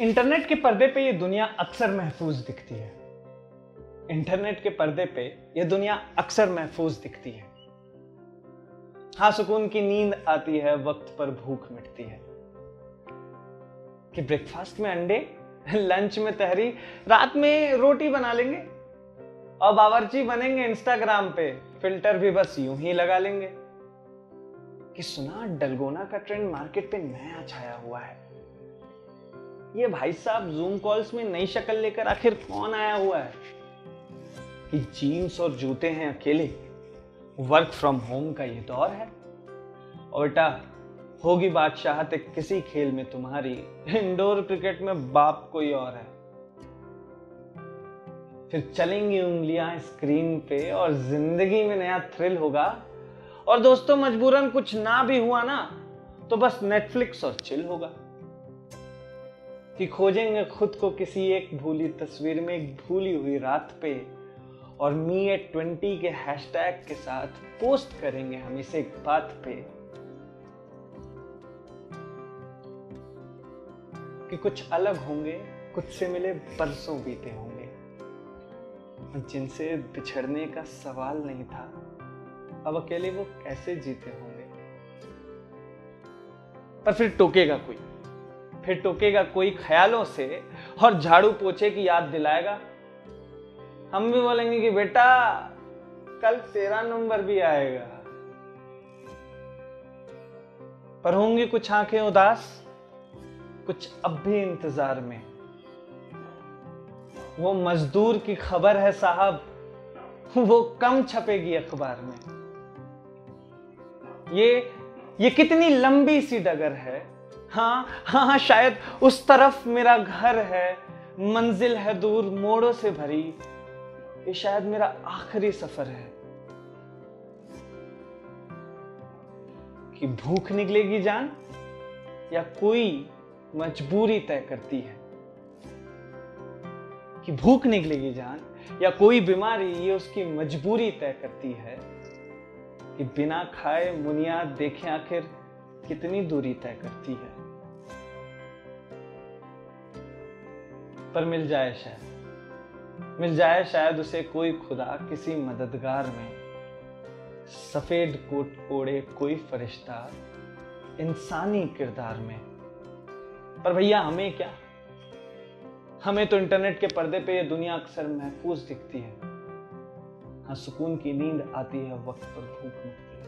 Internet के पर्दे पे ये दुनिया अक्सर महफूज दिखती है। इंटरनेट के पर्दे पे ये दुनिया अक्सर महफूज दिखती है। हाँ सुकून की नींद आती है, वक्त पर भूख मिटती है। कि ब्रेकफास्ट में अंडे लंच में तहरी, रात में रोटी बना लेंगे और बावर्ची बनेंगे इंस्टाग्राम पे फ़िल्टर भी बस यूँ ही लगा लेंगे। कि सुना, डलगोना का ट्रेंड मार्केट पे नया छाया हुआ है। ये भाई साहब जूम कॉल्स में नई शक्ल लेकर आखिर कौन आया हुआ है? कि जीन्स और जूते हैं अकेले। वर्क फ्रॉम होम का ये दौर है। और बेटा होगी बादशाहत किसी खेल में तुम्हारी इंडोर क्रिकेट में बाप कोई और है। फिर चलेंगी उंगलियाँ स्क्रीन पे और ज़िंदगी में नया थ्रिल होगा। और दोस्तों, मजबूरन कुछ ना भी हुआ ना तो बस नेटफ्लिक्स और चिल होगा। कि खोजेंगे खुद को किसी एक भूली तस्वीर में, एक भूली हुई रात पे, और मी एट ट्वेंटी के हैशटैग के साथ पोस्ट करेंगे हम इसे एक बात पे। कि कुछ अलग होंगे, कुछ से मिले बरसों बीते होंगे जिनसे बिछड़ने का सवाल नहीं था, अब अकेले वो कैसे जीते होंगे? पर फिर टोकेगा कोई? फिर टोकेगा कोई ख्यालों से और झाड़ू पोछे की याद दिलाएगा। हम भी बोलेंगे कि बेटा, कल तेरा नंबर भी आएगा। पर होंगी कुछ आँखें उदास, कुछ अब भी इंतज़ार में। वो मजदूर की खबर है साहब, वो कम छपेगी अखबार में। ये ये कितनी लंबी सी डगर है। हाँ हाँ शायद उस तरफ़ मेरा घर है, मंजिल है दूर, मोड़ों से भरी। ये शायद मेरा आखिरी सफ़र है। कि भूख निकलेगी जान, या कोई मजबूरी तय करती है। कि भूख निकलेगी जान, या कोई बीमारी ये उसकी मजबूरी तय करती है। कि बिना खाए मुनिया देखे आखिर कितनी दूरी तय करती है? पर मिल जाए शायद। मिल जाए शायद उसे कोई खुदा किसी मददगार में। सफ़ेद कोट ओढ़े कोई फरिश्ता इंसानी किरदार में। पर भैया, हमें क्या? हमें तो इंटरनेट के पर्दे पे ये दुनिया अक्सर महफूज दिखती है। हाँ सुकून की नींद आती है वक्त पर भूख मिटती है